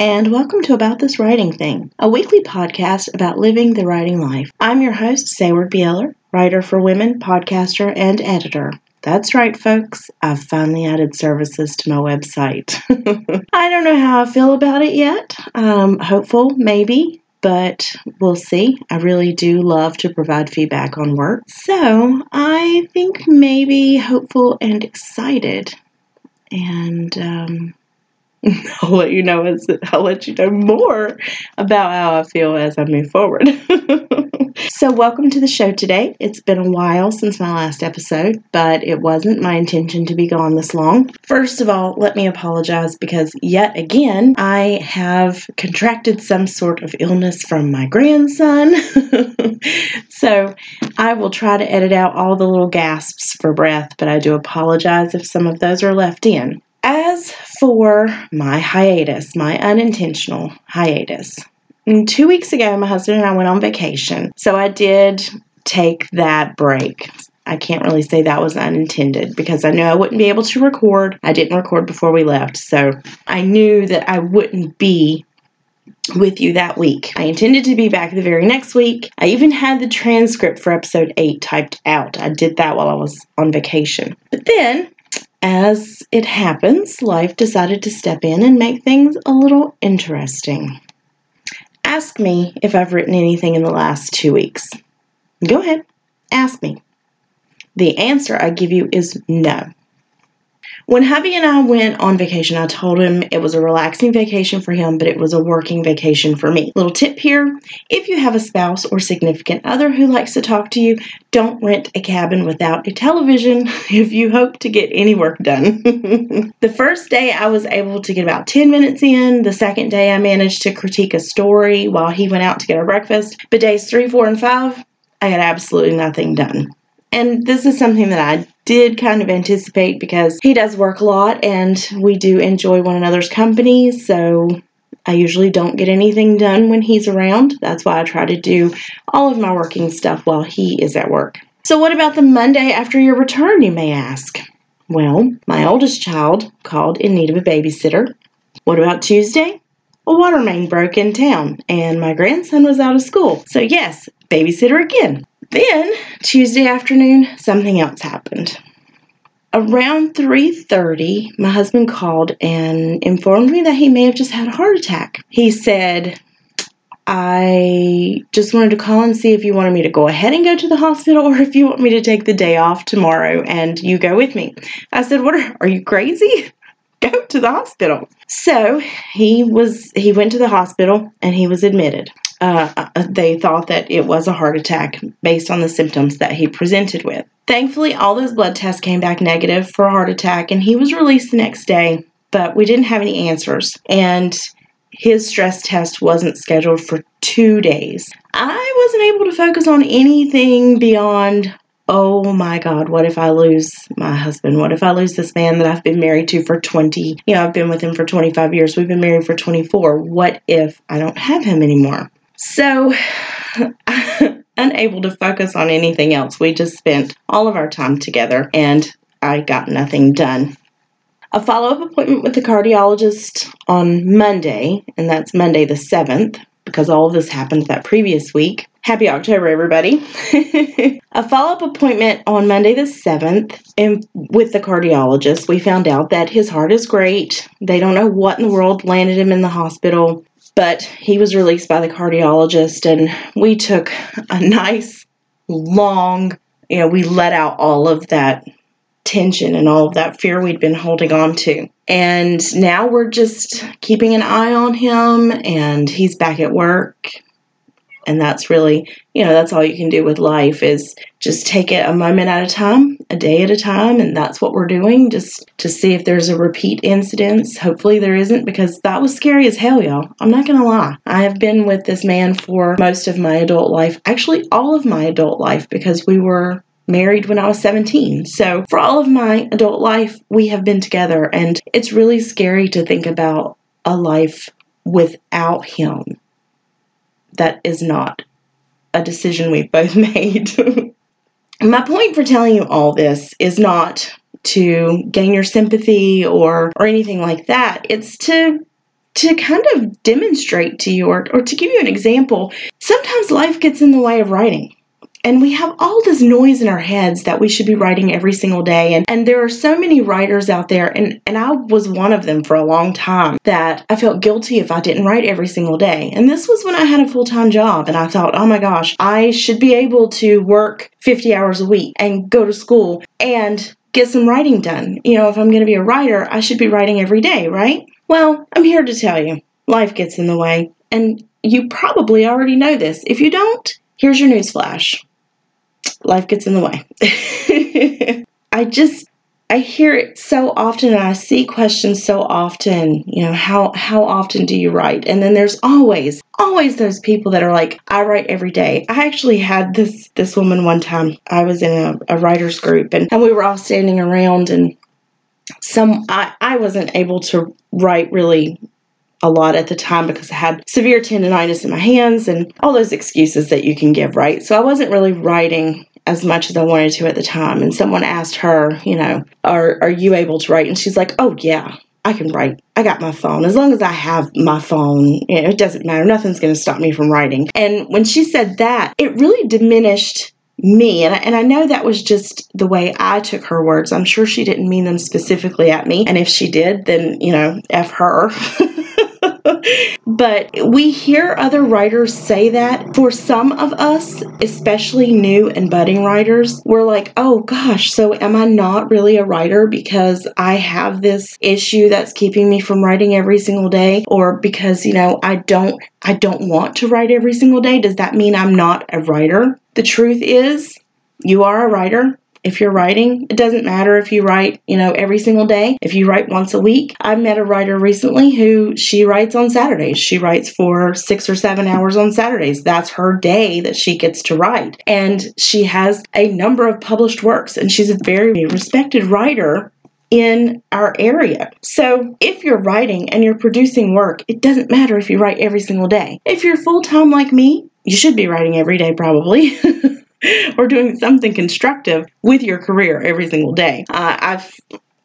and welcome to About This Writing Thing, a weekly podcast about living the writing life. I'm your host, Sayward Bieler, writer for women, podcaster, and editor. That's right, folks. I've finally added services to my website. I don't know how I feel about it yet. Um, hopeful, maybe, but we'll see. I really do love to provide feedback on work. So I think maybe hopeful and excited. And um, I'll let you know as I'll let you know more about how I feel as I move forward. so, welcome to the show today. It's been a while since my last episode, but it wasn't my intention to be gone this long. First of all, let me apologize because yet again I have contracted some sort of illness from my grandson. so, I will try to edit out all the little gasps for breath, but I do apologize if some of those are left in. As for my hiatus, my unintentional hiatus, mm, two weeks ago, my husband and I went on vacation. So I did take that break. I can't really say that was unintended because I knew I wouldn't be able to record. I didn't record before we left. So I knew that I wouldn't be with you that week. I intended to be back the very next week. I even had the transcript for episode 8 typed out. I did that while I was on vacation. But then as it happens, life decided to step in and make things a little interesting. Ask me if I've written anything in the last two weeks. Go ahead, ask me. The answer I give you is no. When hubby and I went on vacation, I told him it was a relaxing vacation for him, but it was a working vacation for me. Little tip here if you have a spouse or significant other who likes to talk to you, don't rent a cabin without a television if you hope to get any work done. the first day I was able to get about 10 minutes in. The second day I managed to critique a story while he went out to get our breakfast. But days three, four, and five, I got absolutely nothing done. And this is something that I did kind of anticipate because he does work a lot and we do enjoy one another's company. So I usually don't get anything done when he's around. That's why I try to do all of my working stuff while he is at work. So, what about the Monday after your return, you may ask? Well, my oldest child called in need of a babysitter. What about Tuesday? A water main broke in town and my grandson was out of school. So, yes, babysitter again. Then, Tuesday afternoon, something else happened. Around 3:30, my husband called and informed me that he may have just had a heart attack. He said, I just wanted to call and see if you wanted me to go ahead and go to the hospital or if you want me to take the day off tomorrow and you go with me. I said, "What are, are you crazy? Go to the hospital." So, he was he went to the hospital and he was admitted uh, uh, they thought that it was a heart attack based on the symptoms that he presented with. Thankfully, all those blood tests came back negative for a heart attack, and he was released the next day, but we didn't have any answers. And his stress test wasn't scheduled for two days. I wasn't able to focus on anything beyond oh my God, what if I lose my husband? What if I lose this man that I've been married to for 20? You know, I've been with him for 25 years. We've been married for 24. What if I don't have him anymore? So, unable to focus on anything else, we just spent all of our time together and I got nothing done. A follow up appointment with the cardiologist on Monday, and that's Monday the 7th, because all of this happened that previous week. Happy October, everybody. a follow up appointment on Monday the 7th and with the cardiologist. We found out that his heart is great. They don't know what in the world landed him in the hospital but he was released by the cardiologist and we took a nice long you know we let out all of that tension and all of that fear we'd been holding on to. And now we're just keeping an eye on him and he's back at work and that's really you know that's all you can do with life is just take it a moment at a time a day at a time and that's what we're doing just to see if there's a repeat incidence hopefully there isn't because that was scary as hell y'all. I'm not gonna lie. I have been with this man for most of my adult life actually all of my adult life because we were married when I was 17. So, for all of my adult life, we have been together, and it's really scary to think about a life without him that is not a decision we've both made. My point for telling you all this is not to gain your sympathy or or anything like that. It's to to kind of demonstrate to you or, or to give you an example, sometimes life gets in the way of writing. And we have all this noise in our heads that we should be writing every single day. And, and there are so many writers out there, and, and I was one of them for a long time, that I felt guilty if I didn't write every single day. And this was when I had a full time job, and I thought, oh my gosh, I should be able to work 50 hours a week and go to school and get some writing done. You know, if I'm going to be a writer, I should be writing every day, right? Well, I'm here to tell you life gets in the way. And you probably already know this. If you don't, here's your news flash life gets in the way. I just I hear it so often and I see questions so often, you know, how how often do you write? And then there's always always those people that are like I write every day. I actually had this this woman one time. I was in a, a writers group and, and we were all standing around and some I, I wasn't able to write really a lot at the time because I had severe tendonitis in my hands and all those excuses that you can give, right? So I wasn't really writing as much as I wanted to at the time. And someone asked her, you know, are are you able to write? And she's like, "Oh yeah, I can write. I got my phone. As long as I have my phone, you know, it doesn't matter. Nothing's going to stop me from writing." And when she said that, it really diminished me. And I, and I know that was just the way I took her words. I'm sure she didn't mean them specifically at me. And if she did, then, you know, F her. but we hear other writers say that. For some of us, especially new and budding writers, we're like, oh gosh, so am I not really a writer because I have this issue that's keeping me from writing every single day? Or because, you know, I don't I don't want to write every single day. Does that mean I'm not a writer? The truth is, you are a writer if you're writing. It doesn't matter if you write, you know, every single day, if you write once a week. I met a writer recently who she writes on Saturdays. She writes for six or seven hours on Saturdays. That's her day that she gets to write. And she has a number of published works, and she's a very respected writer in our area. So, if you're writing and you're producing work, it doesn't matter if you write every single day. If you're full time like me, you should be writing every day probably. or doing something constructive with your career every single day. Uh, I've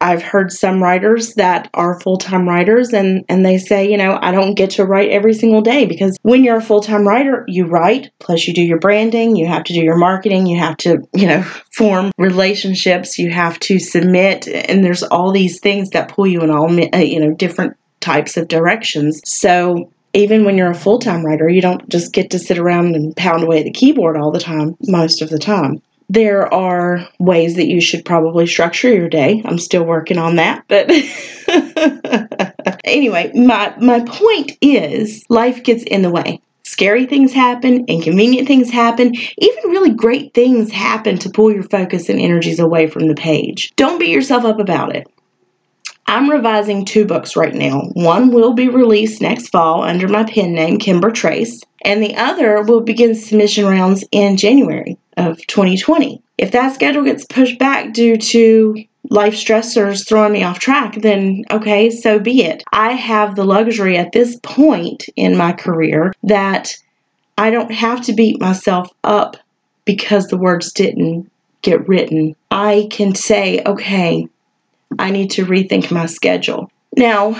I've heard some writers that are full-time writers and and they say, you know, I don't get to write every single day because when you're a full-time writer, you write, plus you do your branding, you have to do your marketing, you have to, you know, form relationships, you have to submit and there's all these things that pull you in all uh, you know, different types of directions. So even when you're a full time writer, you don't just get to sit around and pound away at the keyboard all the time, most of the time. There are ways that you should probably structure your day. I'm still working on that, but anyway, my my point is life gets in the way. Scary things happen, inconvenient things happen, even really great things happen to pull your focus and energies away from the page. Don't beat yourself up about it. I'm revising two books right now. One will be released next fall under my pen name, Kimber Trace, and the other will begin submission rounds in January of 2020. If that schedule gets pushed back due to life stressors throwing me off track, then okay, so be it. I have the luxury at this point in my career that I don't have to beat myself up because the words didn't get written. I can say, okay, I need to rethink my schedule. Now,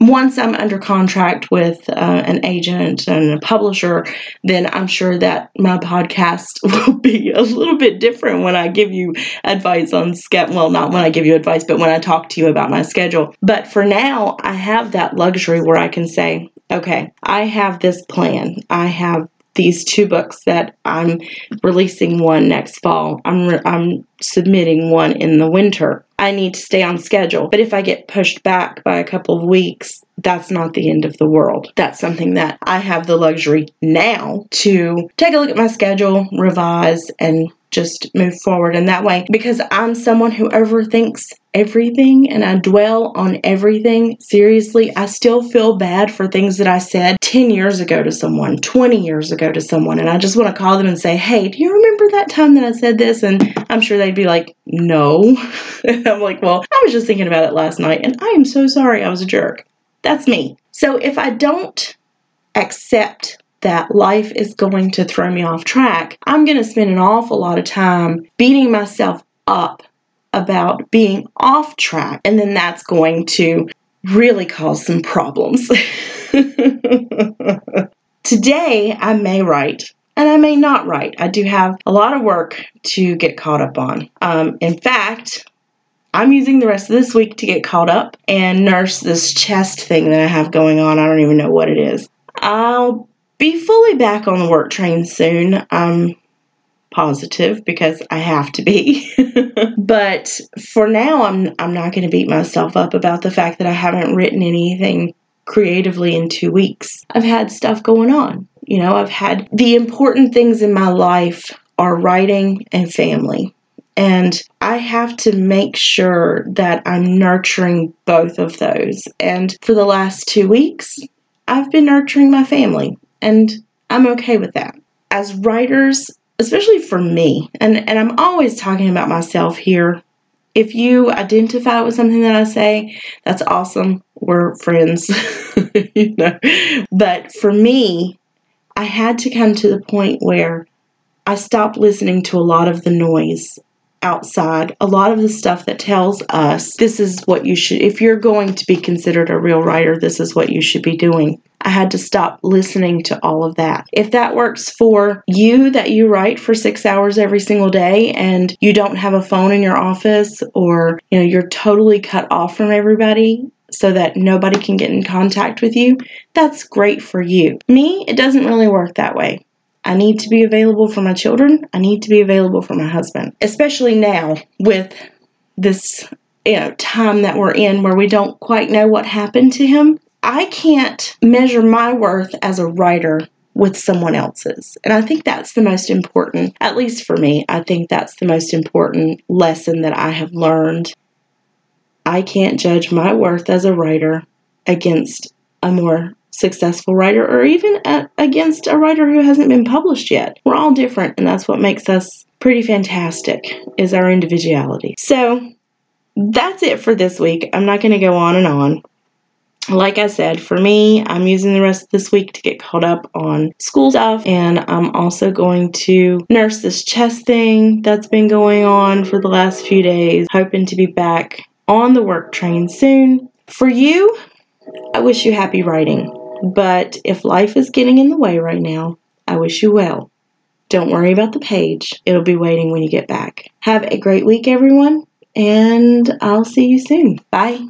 once I'm under contract with uh, an agent and a publisher, then I'm sure that my podcast will be a little bit different when I give you advice on schedule. Well, not when I give you advice, but when I talk to you about my schedule. But for now, I have that luxury where I can say, okay, I have this plan. I have these two books that I'm releasing one next fall. I'm re- I'm submitting one in the winter. I need to stay on schedule. But if I get pushed back by a couple of weeks, that's not the end of the world. That's something that I have the luxury now to take a look at my schedule, revise, and just move forward in that way because I'm someone who overthinks everything and I dwell on everything. Seriously, I still feel bad for things that I said 10 years ago to someone, 20 years ago to someone, and I just want to call them and say, Hey, do you remember that time that I said this? And I'm sure they'd be like, No. I'm like, Well, I was just thinking about it last night and I am so sorry I was a jerk. That's me. So if I don't accept that life is going to throw me off track, I'm going to spend an awful lot of time beating myself up about being off track. And then that's going to really cause some problems. Today, I may write and I may not write. I do have a lot of work to get caught up on. Um, in fact, I'm using the rest of this week to get caught up and nurse this chest thing that I have going on. I don't even know what it is. I'll be fully back on the work train soon. I'm positive because I have to be. but for now I'm I'm not going to beat myself up about the fact that I haven't written anything creatively in 2 weeks. I've had stuff going on. You know, I've had the important things in my life are writing and family. And I have to make sure that I'm nurturing both of those. And for the last two weeks, I've been nurturing my family, and I'm okay with that. As writers, especially for me, and, and I'm always talking about myself here. If you identify with something that I say, that's awesome. We're friends, you know. But for me, I had to come to the point where I stopped listening to a lot of the noise outside, a lot of the stuff that tells us this is what you should, if you're going to be considered a real writer, this is what you should be doing. I had to stop listening to all of that. If that works for you, that you write for six hours every single day and you don't have a phone in your office or, you know, you're totally cut off from everybody, so that nobody can get in contact with you, that's great for you. Me, it doesn't really work that way. I need to be available for my children. I need to be available for my husband, especially now with this you know time that we're in where we don't quite know what happened to him. I can't measure my worth as a writer with someone else's. And I think that's the most important, at least for me, I think that's the most important lesson that I have learned. I can't judge my worth as a writer against a more successful writer or even a, against a writer who hasn't been published yet. We're all different and that's what makes us pretty fantastic is our individuality. So that's it for this week. I'm not going to go on and on. Like I said, for me, I'm using the rest of this week to get caught up on school stuff, and I'm also going to nurse this chest thing that's been going on for the last few days, hoping to be back on the work train soon. For you, I wish you happy writing. But if life is getting in the way right now, I wish you well. Don't worry about the page, it'll be waiting when you get back. Have a great week, everyone, and I'll see you soon. Bye.